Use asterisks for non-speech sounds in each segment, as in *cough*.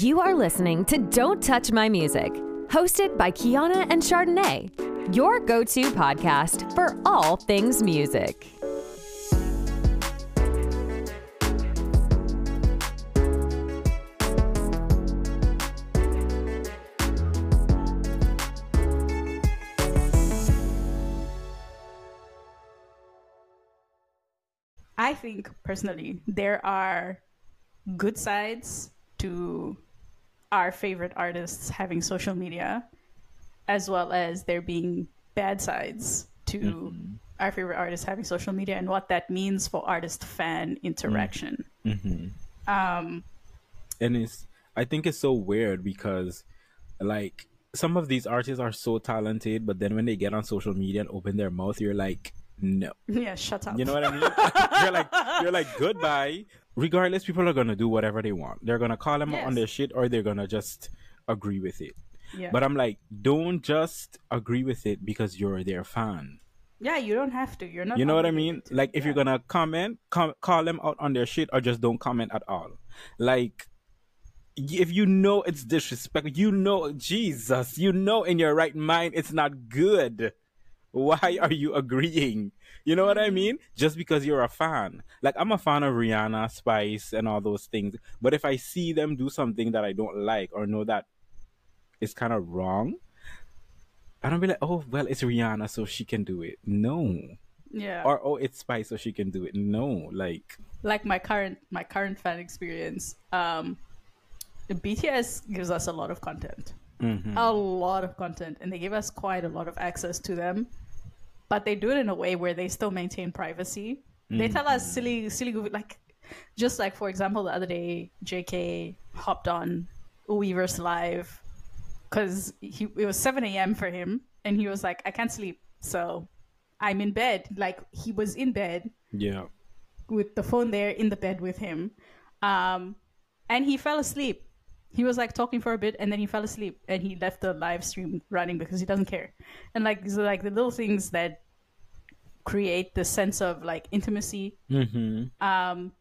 You are listening to Don't Touch My Music, hosted by Kiana and Chardonnay, your go to podcast for all things music. I think personally there are good sides to our favorite artists having social media, as well as there being bad sides to Mm-hmm. our favorite artists having social media and what that means for artist fan interaction. Mm-hmm. Um, and it's i think it's so weird because like some of these artists are so talented but then when they get on social media and open their mouth you're like no yeah, shut up. you know what i mean *laughs* you're like you're like goodbye regardless people are gonna do whatever they want they're gonna call them out on their shit or they're gonna just agree with it yeah. but i'm like don't just agree with it because you're their fan yeah, you don't have to. You're not. you know what I mean? to. Like if you're gonna comment, com- call them out on their shit, or just don't comment at all. Like if you know it's disrespect, you know Jesus, you know in your right mind it's not good. Why are you agreeing? You know what I mean? Just because you're a fan. Like I'm a fan of Rihanna, Spice, and all those things. But if I see them do something that I don't like or know that is kind of wrong, I don't be like, oh well, it's Rihanna, so she can do it. No yeah. or oh it's spice so she can do it no like like my current my current fan experience um the bts gives us a lot of content mhm. a lot of content and they give us quite a lot of access to them but they do it in a way where they still maintain privacy they tell us silly silly like just like for example the other day jk hopped on Weverse live because he it was 7 a.m for him and he was like i can't sleep so i'm in bed like he was in bed yeah with the phone there in the bed with him. Um, and he fell asleep. He was like talking for a bit and then he fell asleep and he left the live stream running because he doesn't care. And like like the little things that create the sense of like intimacy. mm-hmm. Um,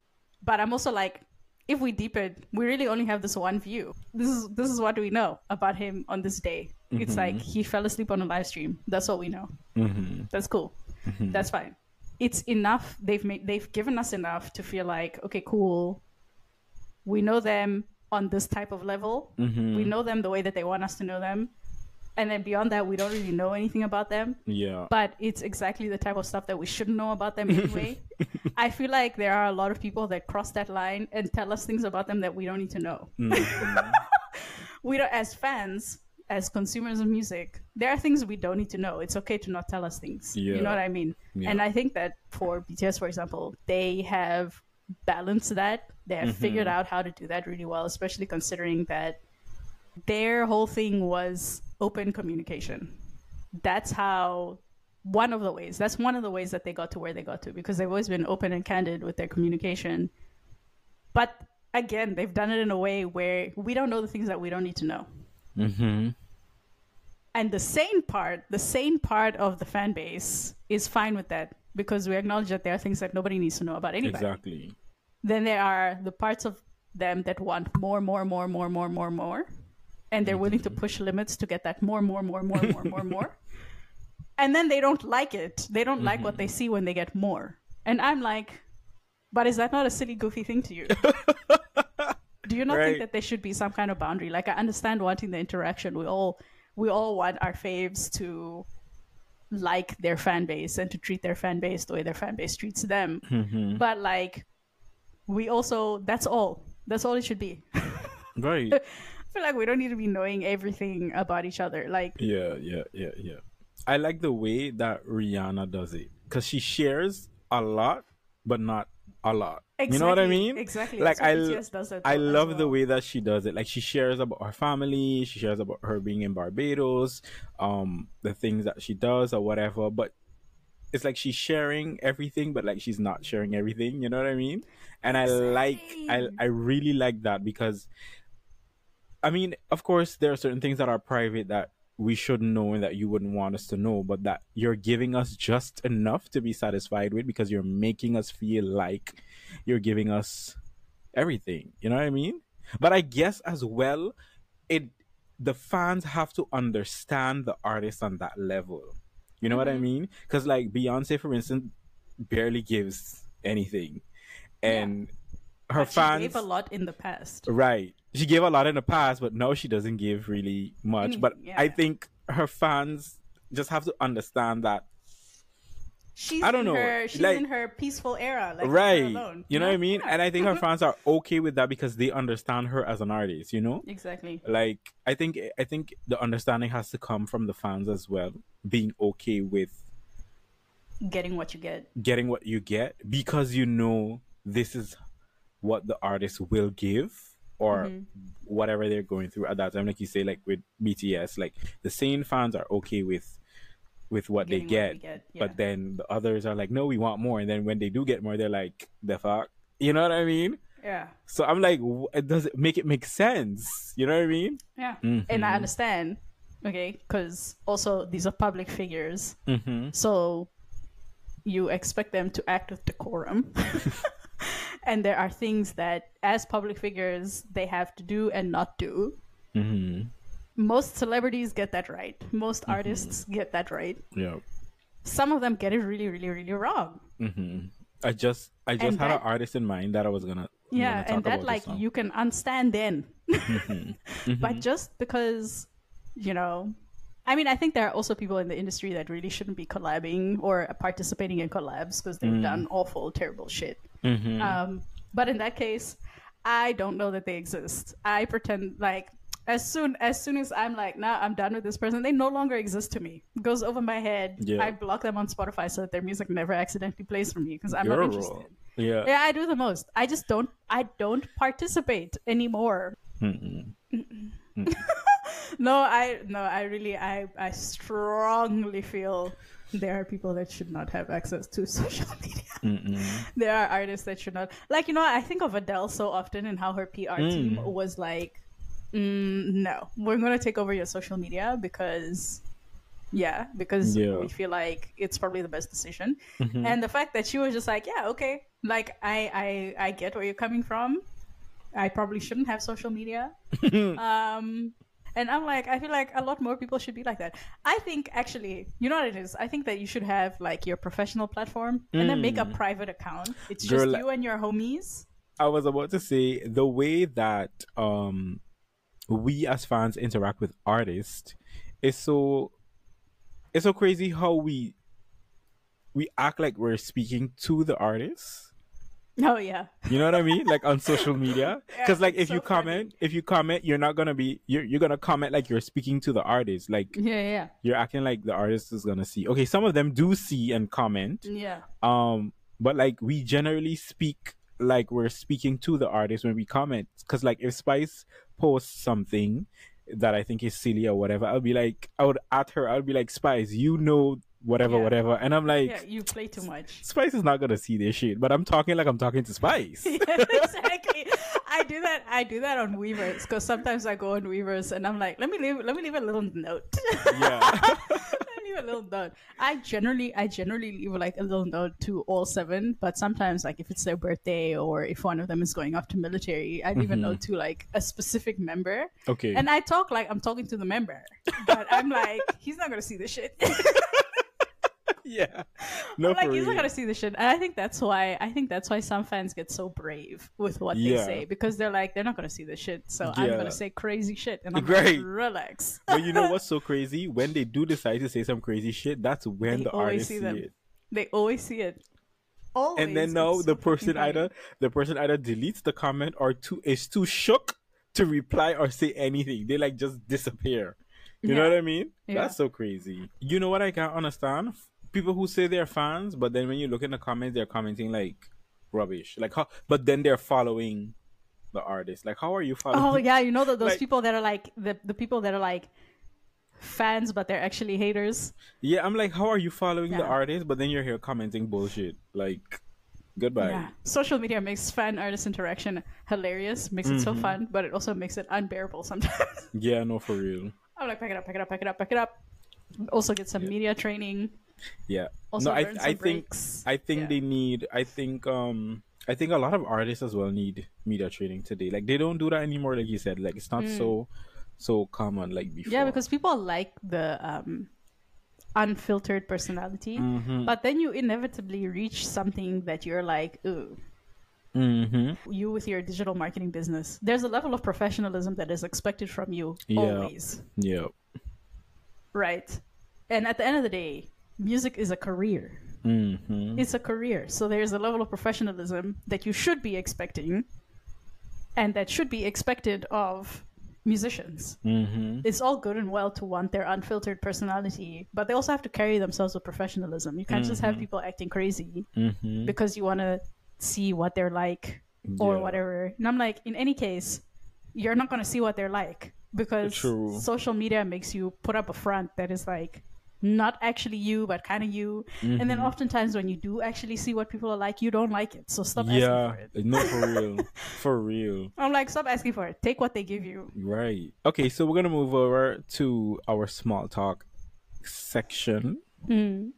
but I'm also like, if we deepen, we really only have this one view. This is this is what we know about him on this day. It's like he fell asleep on a live stream. That's all we know. Mm-hmm. That's cool. That's fine. It's enough. They've made they've given us enough to feel like, okay, cool. We know them on this type of level. Mm-hmm. We know them the way that they want us to know them. And then beyond that, we don't really know anything about them. yeah But it's exactly the type of stuff that we shouldn't know about them anyway. *laughs* I feel like there are a lot of people that cross that line and tell us things about them that we don't need to know. Mhm. *laughs* We don't, as fans, as consumers of music, there are things we don't need to know. It's okay to not tell us things. You know what I mean? Yeah. And I think that for BTS, for example, they have balanced that. They have figured out how to do that really well, especially considering that their whole thing was open communication. That's how one of the ways, that's one of the ways that they got to where they got to because they've always been open and candid with their communication. But again, they've done it in a way where we don't know the things that we don't need to know. mm-hmm. And the sane part, the sane part of the fan base is fine with that because we acknowledge that there are things that nobody needs to know about anybody. exactly Then there are the parts of them that want more, more, more, more, more, more, more. And they're willing to push limits to get that more, more, more, more, more, more, more. And then they don't like it. They don't like what they see when they get more. And I'm like, but is that not a silly, goofy thing to you? Do you not Right. think that there should be some kind of boundary? Like I understand wanting the interaction. We all we all want our faves to like their fan base and to treat their fan base the way their fan base treats them. Mm-hmm. But like we also that's all. That's all it should be. *laughs* right I feel like we don't need to be knowing everything about each other. Like yeah yeah yeah yeah i like the way that rihanna does it because she shares a lot but not a lot you know what i mean exactly. like i what l- BTS does it i love the way that she does it like she shares about her family she shares about her being in barbados um the things that she does or whatever but it's like she's sharing everything but like she's not sharing everything you know what i mean? And i like i i really like that because i mean of course there are certain things that are private that we shouldn't know and that you wouldn't want us to know but that you're giving us just enough to be satisfied with because you're making us feel like you're giving us everything you know what i mean? But I guess as well, it the fans have to understand the artist on that level. You know what I mean? Because like Beyonce, for instance, barely gives anything, and her But she fans gave a lot in the past. Right. She gave a lot in the past, but now she doesn't give really much. Mm, but yeah. I think her fans just have to understand that. She's I don't in know, Her, she's like- in her peaceful era. Like, right. alone, You know what I mean? And I think her *laughs* fans are okay with that because they understand her as an artist, you know? exactly. Like I think I think the understanding has to come from the fans as well, being okay with Getting what you get. getting what you get because you know this is what the artist will give or Mm-hmm. whatever they're going through at that time. Like you say, like with BTS, like the sane fans are okay with with what they get, we get, yeah. but then the others are like, no, we want more. And then when they do get more, they're like, the fuck, you know what I mean? Yeah. So I'm like, it does it make it make sense? You know what I mean? Yeah. Mm-hmm. And I understand. Okay. Because also these are public figures. Mm-hmm. So you expect them to act with decorum. *laughs* and there are things that, as public figures, they have to do and not do. Mm-hmm. Most celebrities get that right. Most artists get that right. Yeah. Some of them get it really, really, really wrong. Mm-hmm. I just I just And had that- an artist in mind that I was gonna Yeah, gonna and that like you can understand then. Mm-hmm. *laughs* But just because, you know, I mean, I think there are also people in the industry that really shouldn't be collabing or participating in collabs because they've Mm. done awful, terrible shit. Mm-hmm. Um, but in that case, I don't know that they exist. I pretend like as soon as soon as I'm like, nah, I'm done with this person, they no longer exist to me. It goes over my head. Yeah. I block them on Spotify so that their music never accidentally plays for me because I'm Your not interested. Yeah. Yeah, I do the most. I just don't. I don't participate anymore. Mm-mm. *laughs* No, I no, I really, I, I strongly feel there are people that should not have access to *laughs* social media. Mm-mm. there are artists that should not. Like you know, I think of Adele so often and how her PR team Mm. was like, mm, "No, we're gonna take over your social media because." Yeah, because Yeah. we feel like it's probably the best decision. Mhm. And the fact that she was just like, yeah, okay, like I, I, I get where you're coming from. I probably shouldn't have social media. *laughs* um, and I'm like, I feel like a lot more people should be like that. I think actually, you know what it is? I think that you should have like your professional platform and then make a private account. It's just you and your homies. I was about to say the way that um we as fans interact with artists it's so it's so crazy how we we act like we're speaking to the artist. Oh yeah, You know what I mean? Like on *laughs* social media, Yeah, because like if so you funny. comment, if you comment, you're not gonna be you're you're gonna comment like you're speaking to the artist. Like yeah, yeah, you're acting like the artist is gonna see. Okay, some of them do see and comment, yeah. um but like we generally speak like we're speaking to the artist when we comment because like if spice posts something that i think is silly or whatever i'll be like i would at her i'll be like spice you know whatever Yeah. whatever and i'm like Yeah, you play too much. spice is not gonna see this shit but i'm talking like i'm talking to spice *laughs* exactly. I do that. I do that on Weverse because sometimes I go on Weverse and I'm like, let me leave. Let me leave a little note. yeah *laughs* *laughs* leave a little note. I generally, I generally leave like a little note to all seven, but sometimes, like if it's their birthday or if one of them is going off to military, I leave a note to like a specific member, okay and I talk like I'm talking to the member, but I'm like, he's not gonna see this shit. *laughs* *laughs* yeah no I'm like for he's not gonna see the shit, and I think that's why I think that's why some fans get so brave with what they say because they're like they're not gonna see the shit, so I'm gonna say crazy shit, and I'm Right. like, relax. but you know *laughs* what's so crazy when they do decide to say some crazy shit that's when They the always artists see see it They always see it. Always. and then now the person funny. either the person either deletes the comment or too is too shook to reply or say anything. They like just disappear. You know what I mean? Yeah. That's so crazy. You know what I can't understand? People who say they're fans, but then when you look in the comments, they're commenting like rubbish. Like how? But then they're following the artist. Like how are you following? Oh yeah, you know that those Like- people that are like the the people that are like fans, but they're actually haters. Yeah, I'm like, how are you following the artist? But then you're here commenting bullshit. Like, goodbye. Yeah, social media makes fan artist interaction hilarious, makes it so Mm-hmm. fun, but it also makes it unbearable sometimes. Yeah, no, for real. I'm like, pack it up, pack it up, pack it up, pack it up. Also get some media training. Yeah. Also no, I I think. I think Yeah. they need. I think um I think a lot of artists as well need media training today. Like they don't do that anymore, like you said. Like it's not so so common like before. Mm. Yeah, because people like the um, unfiltered personality, Mm-hmm. but then you inevitably reach something that you're like, ooh. hmm You with your digital marketing business, there's a level of professionalism that is expected from you Yeah. always, Yeah. right? And at the end of the day, music is a career. hmm It's a career, so there's a level of professionalism that you should be expecting, and that should be expected of musicians. hmm it's all good and well to want their unfiltered personality, but they also have to carry themselves with professionalism. You can't just have Mm-hmm. people acting crazy hmm because you want to see what they're like or Yeah. whatever. And I'm like, in any case, you're not going to see what they're like because True. social media makes you put up a front that is like not actually you, but kind of you. And then Mm-hmm. oftentimes when you do actually see what people are like, you don't like it. So stop asking Yeah. for it. No, for *laughs* real. for real. I'm like, stop asking for it. Take what they give you. Right. Okay, so we're gonna move over to our small talk section. Hmm.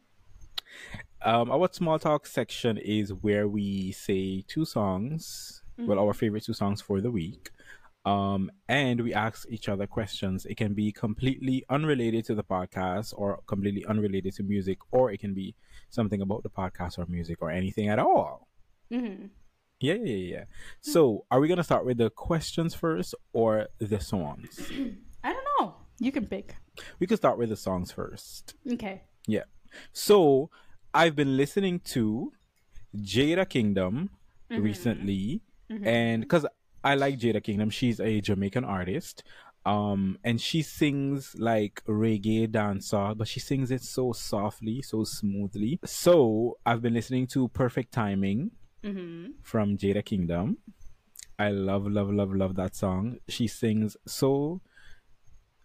Um, our small talk section is where we say two songs, well, our favorite two songs for the week. Um, and we ask each other questions. It can be completely unrelated to the podcast or completely unrelated to music, or it can be something about the podcast or music or anything at all. Mm-hmm. Yeah, yeah, yeah, yeah. So, are we gonna start with the questions first or the songs? *clears throat* I don't know. You can pick. We could start with the songs first. Okay. Yeah. So I've been listening to Jada Kingdom recently, and because I like Jada Kingdom, she's a Jamaican artist. Um, and she sings like reggae dancehall, but she sings it so softly, so smoothly. So I've been listening to Perfect Timing from Jada Kingdom. I love, love, love, love that song. She sings so,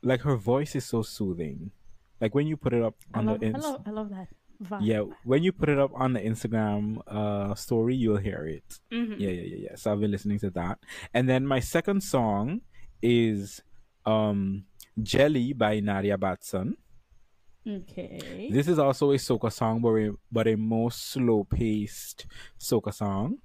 like her voice is so soothing. Like when you put it up I on love, the I love, I love that. Vibe. yeah, when you put it up on the Instagram uh story, you'll hear it. Mm-hmm. Yeah, yeah, yeah, yeah. So I've been listening to that. And then my second song is um Jelly by Nadia Batson. Okay. This is also a soca song, but a, but a more slow paced soca song.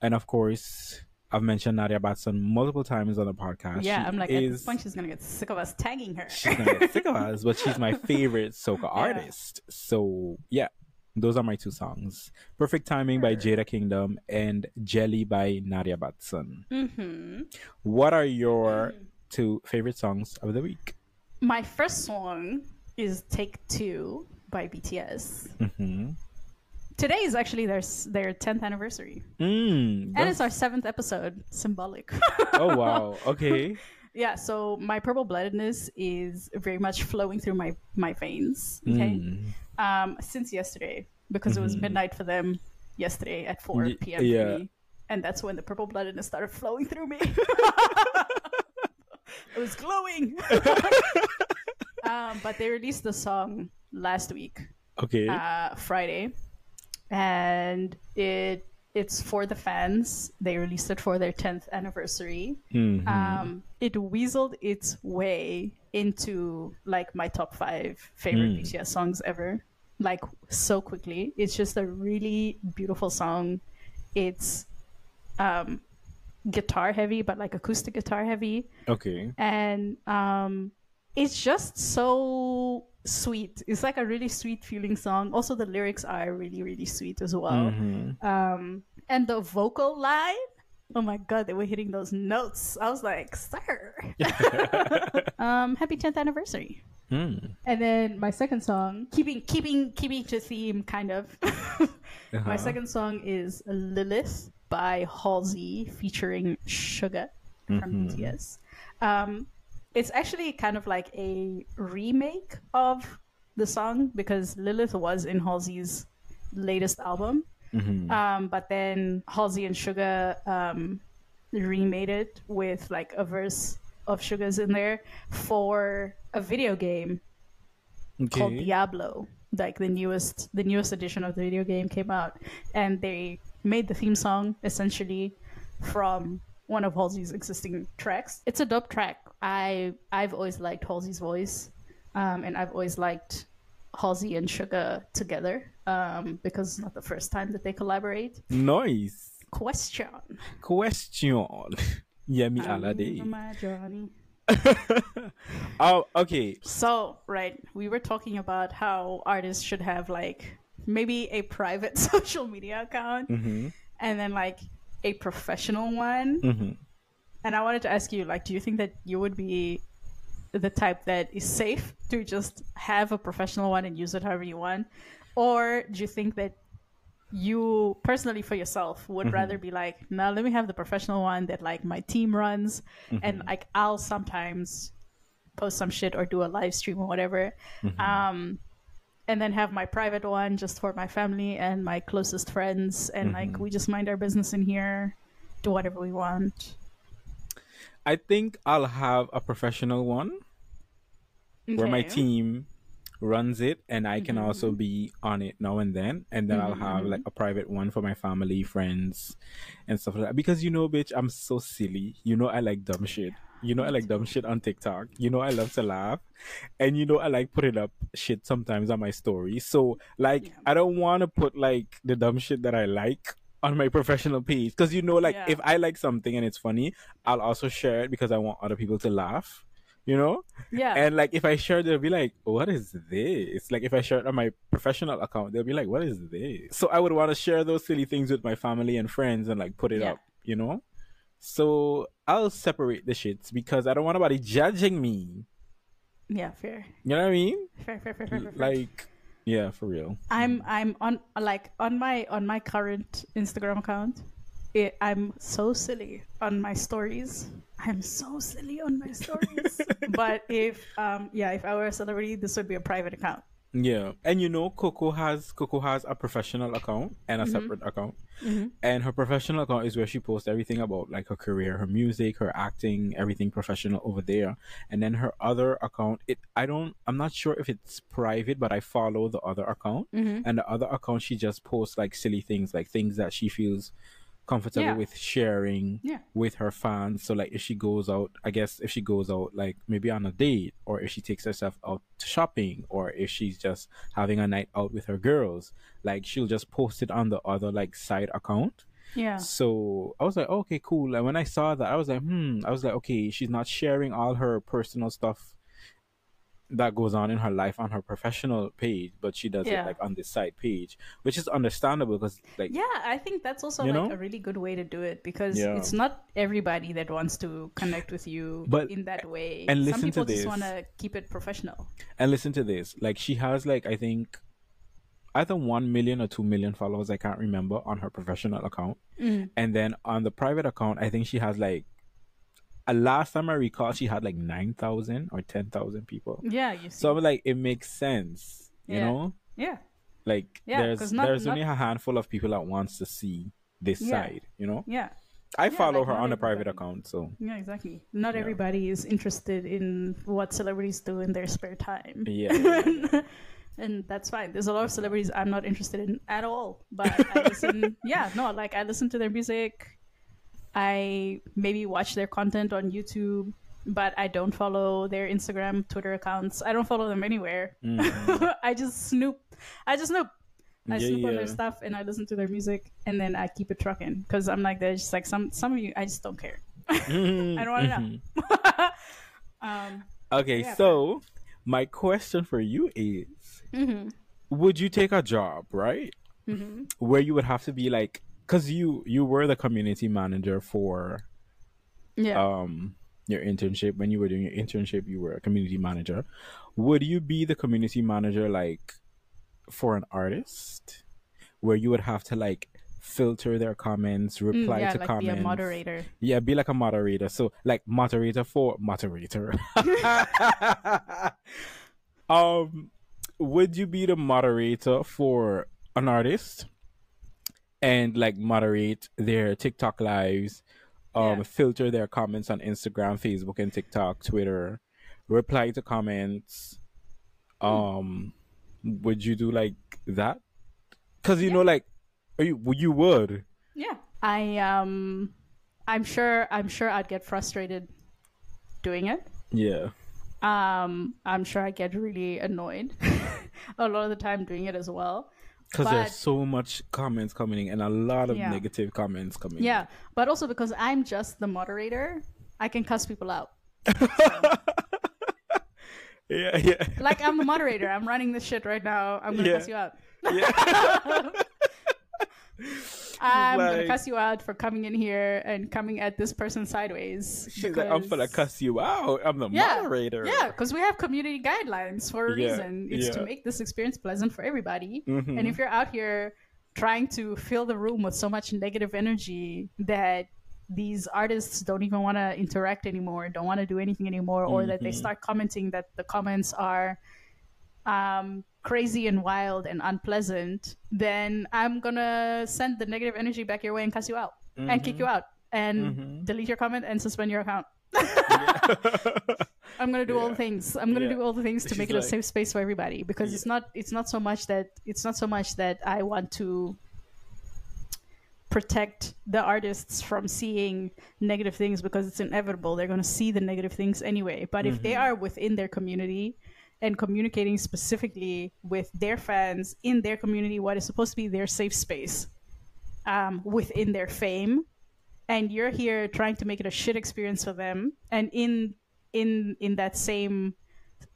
And of course, I've mentioned Nadia Batson multiple times on the podcast. yeah, She I'm like, at this is- point, she's gonna get sick of us tagging her. she's gonna get sick of *laughs* us, but she's my favorite *laughs* soca artist. So yeah, those are my two songs: "Perfect Timing" by Jada Kingdom and "Jelly" by Nadia Batson. hmm What are your two favorite songs of the week? My first song is "Take Two by BTS. hmm Today is actually their their 10th anniversary, Mm, and it's our seventh episode. Symbolic. oh wow, *laughs* okay. yeah. So my purple bloodedness is very much flowing through my my veins. Okay. Mm. um, since yesterday because it was midnight for them yesterday at 4 Y- p.m. yeah. for me. And that's when the purple bloodedness started flowing through me. *laughs* it was glowing. *laughs* um, but they released the song last week, Okay. uh, Friday, and it it's for the fans. They released it for their 10th anniversary. Mhm. Um, it weaseled its way into like my top five favorite Mm. BTS songs ever, like so quickly. It's just a really beautiful song. It's um, guitar heavy, but like acoustic guitar heavy, okay. and um, it's just so sweet. It's like a really sweet feeling song. Also, the lyrics are really really sweet as well. Mhm. Um, and the vocal line, oh my god, they were hitting those notes. I was like, sir. *laughs* um, happy 10th anniversary. Mm. And then my second song, keeping keeping keeping to theme, kind of. *laughs* My Uh-huh. second song is Lilith by Halsey featuring Suga from Mhm. BTS. Um, it's actually kind of like a remake of the song because Lilith was in Halsey's latest album. Mhm. Um, but then Halsey and Suga um, remade it with like a verse of Suga's in there for a video game called Diablo. Like the newest, the newest edition of the video game came out, and they made the theme song essentially from one of Halsey's existing tracks. It's a dope track. I I've always liked Halsey's voice, um, and I've always liked Halsey and Suga together um, because it's not the first time that they collaborate. Nice. question. Question. *laughs* Yemi Um, Alade. my *laughs* oh, okay. So, right, we were talking about how artists should have like maybe a private *laughs* social media account Mm-hmm. and then like a professional one. Mm-hmm. And I wanted to ask you, like, do you think that you would be the type that is safe to just have a professional one and use it however you want? Or do you think that you personally for yourself would rather be like, no, let me have the professional one that like my team runs and like I'll sometimes post some shit or do a live stream or whatever. Um and then have my private one just for my family and my closest friends and like we just mind our business in here, do whatever we want. I think I'll have a professional one where my team runs it and I can Mm-hmm. also be on it now and then. And then I'll have like a private one for my family, friends, and stuff like that. Because you know, bitch, I'm so silly. You know, I like dumb shit. You know, I like dumb shit on TikTok. You know, I love to laugh. And you know, I like putting up shit sometimes on my story. So, like, I don't want to put like the dumb shit that I like on my professional page. Because you know, like, Yeah. if I like something and it's funny, I'll also share it because I want other people to laugh. You know? Yeah. And like if I share, they'll be like, "What is this?" Like if I share it on my professional account, they'll be like, "What is this?" So I would want to share those silly things with my family and friends and like put it Yeah. up, you know. So I'll separate the shits because I don't want nobody judging me. yeah, fair. You know what I mean? Fair, fair, fair, fair, fair. Like, yeah, for real. I'm I'm on like on my on my current Instagram account. It, I'm so silly on my stories. I'm so silly on my stories. *laughs* but if um yeah, if I were a celebrity, this would be a private account. Yeah, and you know, Coco has Coco has a professional account and a mm-hmm. separate account, mm-hmm. and her professional account is where she posts everything about like her career, her music, her acting, everything professional over there. And then her other account, it I don't, I'm not sure if it's private, but I follow the other account, mm-hmm. and the other account she just posts like silly things, like things that she feels comfortable Yeah. with sharing Yeah. with her fans. So like if she goes out, I guess if she goes out like maybe on a date or if she takes herself out to shopping or if she's just having a night out with her girls, like she'll just post it on the other like side account. Yeah. So I was like, okay, cool. And when I saw that, I was like, hmm. I was like, okay, she's not sharing all her personal stuff that goes on in her life on her professional page, but she does Yeah. it like on this side page, which is understandable because like Yeah, I think that's also like know? a really good way to do it because Yeah. it's not everybody that wants to connect with you But- in that way. and Some listen to people just want to keep it professional. And listen to this. Like she has like I think either one million or two million followers, I can't remember, on her professional account. Mm. And then on the private account, I think she has like last time I recall she had like nine thousand or ten thousand people. Yeah, you see. So I'm like, it makes sense. You Yeah. know? yeah. Like Yeah, there's not- there's not- only a handful of people that wants to see this Yeah. side, you know? Yeah. I follow like, her on a private account, so Yeah, exactly. Not Yeah. everybody is interested in what celebrities do in their spare time. yeah. yeah. *laughs* and that's fine. There's a lot of celebrities I'm not interested in at all. But I listen *laughs* yeah, no, like I listen to their music. I maybe watch their content on YouTube, but I don't follow their Instagram, Twitter accounts. I don't follow them anywhere. *laughs* I just snoop. I just snoop. I Yeah, snoop on their stuff and I listen to their music and then I keep it trucking because I'm like there's just like some some of you I just don't care. *laughs* I don't want to know. *laughs* um, Okay, Yeah, so my question for you is Mm-hmm. would you take a job, right? Where you would have to be like cuz you you were the community manager for yeah. um your internship when you were doing your internship you were a community manager. Would you be the community manager like for an artist where you would have to like filter their comments, Mm, reply yeah, to like comments? be a moderator. Yeah, be like a moderator. So like moderator for moderator. *laughs* *laughs* um would you be the moderator for an artist and like moderate their TikTok lives, um Yeah. filter their comments on Instagram, Facebook and TikTok, Twitter, reply to comments. Hmm. Um would you do like that? Cuz you know like are you you would. Yeah. I um I'm sure I'm sure I'd get frustrated doing it. Yeah. Um I'm sure I get really annoyed *laughs* a lot of the time doing it as well. Because there's so much comments coming in and a lot of Yeah. negative comments coming. Yeah, but also because I'm just the moderator, I can cuss people out. in. *laughs* yeah, yeah, Like I'm the moderator. I'm running this shit right now. I'm gonna Yeah. cuss you out. yeah. *laughs* *laughs* I'm gonna cuss you out for coming in here and coming at this person sideways. She's like, I'm gonna cuss you out. I'm the Yeah, moderator. Yeah, because we have community guidelines for a Yeah, reason. It's to make this experience pleasant for everybody. Mhm. And if you're out here trying to fill the room with so much negative energy that these artists don't even want to interact anymore, don't want to do anything anymore, or that they Mhm. start commenting that the comments are um, crazy and wild and unpleasant, then I'm gonna send the negative energy back your way and cuss you out and kick you out and Mhm. delete your comment and suspend your account. *laughs* I'm gonna do all the things. I'm gonna Yeah. do all the things to She's make it a safe space for everybody because it's not it's not so much that it's not so much that I want to protect the artists from seeing negative things because it's inevitable. They're going to see the negative things anyway. But if they Mm-hmm. are within their community and communicating specifically with their fans in their community, what is supposed to be their safe space um, within their fame, and you're here trying to make it a shit experience for them, and in in in that same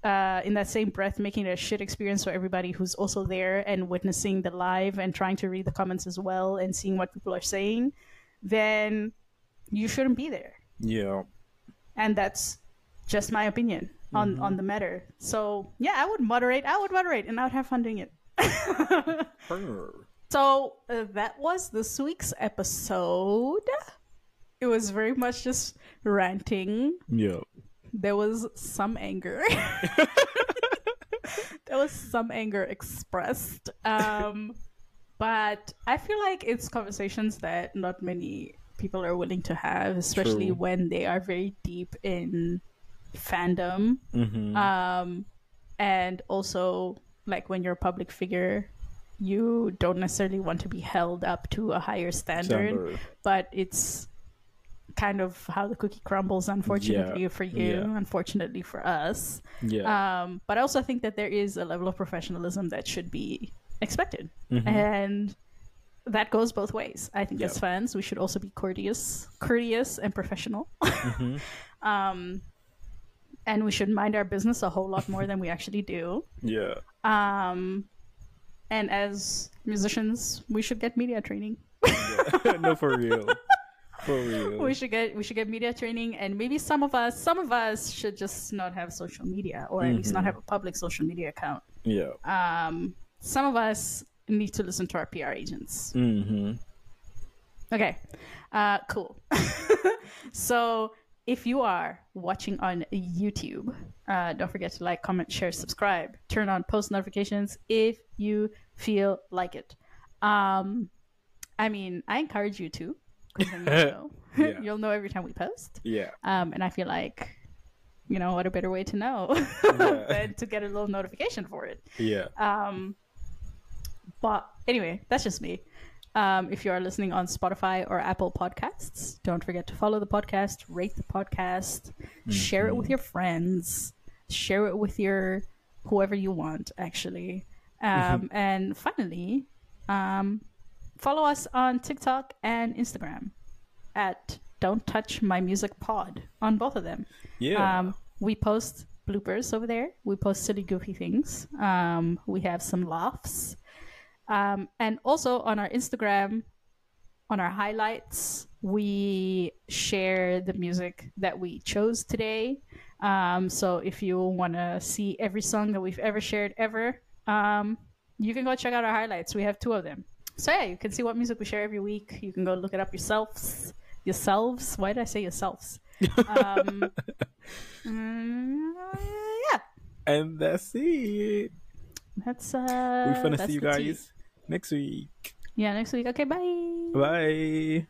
uh, in that same breath, making it a shit experience for everybody who's also there and witnessing the live and trying to read the comments as well and seeing what people are saying, then you shouldn't be there. yeah. And that's just my opinion on on the matter. So yeah, I would moderate. I would moderate, and I would have fun doing it. *laughs* So uh, that was this week's episode. It was very much just ranting. Yeah. There was some anger. *laughs* there was some anger expressed. Um, but I feel like it's conversations that not many people are willing to have, especially True. when they are very deep in fandom. Mm-hmm. Um, and also, like when you're a public figure, you don't necessarily want to be held up to a higher standard, Standard. but it's kind of how the cookie crumbles, unfortunately Yeah, for you, yeah. unfortunately for us. yeah. Um, but I also think that there is a level of professionalism that should be expected. Mhm. And that goes both ways. I think as fans, we should also be courteous, courteous and professional. Mhm. *laughs* um, and we should mind our business a whole lot more than we actually do. yeah. Um, and as musicians, we should get media training. yeah. *laughs* no, for real. For real. We should get we should get media training, and maybe some of us some of us should just not have social media, or at least not Mhm. have a public social media account. yeah. Um, some of us need to listen to our PR agents. Mm-hmm. Okay, uh, cool. *laughs* so if you are watching on YouTube, uh, don't forget to like, comment, share, subscribe, turn on post notifications if you feel like it. Um, I mean, I encourage you to, because you'll *laughs* know. *laughs* Yeah. you'll know every time we post. Yeah. Um, and I feel like, you know, what a better way to know *laughs* Yeah. than to get a little notification for it. Yeah. Um, but anyway, that's just me. Um, if you are listening on Spotify or Apple Podcasts, don't forget to follow the podcast, rate the podcast, share it with your friends, share it with your whoever you want, actually. Um, and finally, um, follow us on TikTok and Instagram at Don't Touch My Music Pod on both of them. Yeah. Um, we post bloopers over there. We post silly, goofy things. Um, we have some laughs. Um, and also on our Instagram, on our highlights, we share the music that we chose today. Um, so if you want to see every song that we've ever shared ever, um, you can go check out our highlights. We have two of them. So yeah, you can see what music we share every week. You can go look it up yourselves. Yourselves? Why did I say yourselves? *laughs* um, mm, yeah, and that's it. That's uh. We're gonna see you tea. guys next week. Yeah, next week. Okay, bye. Bye.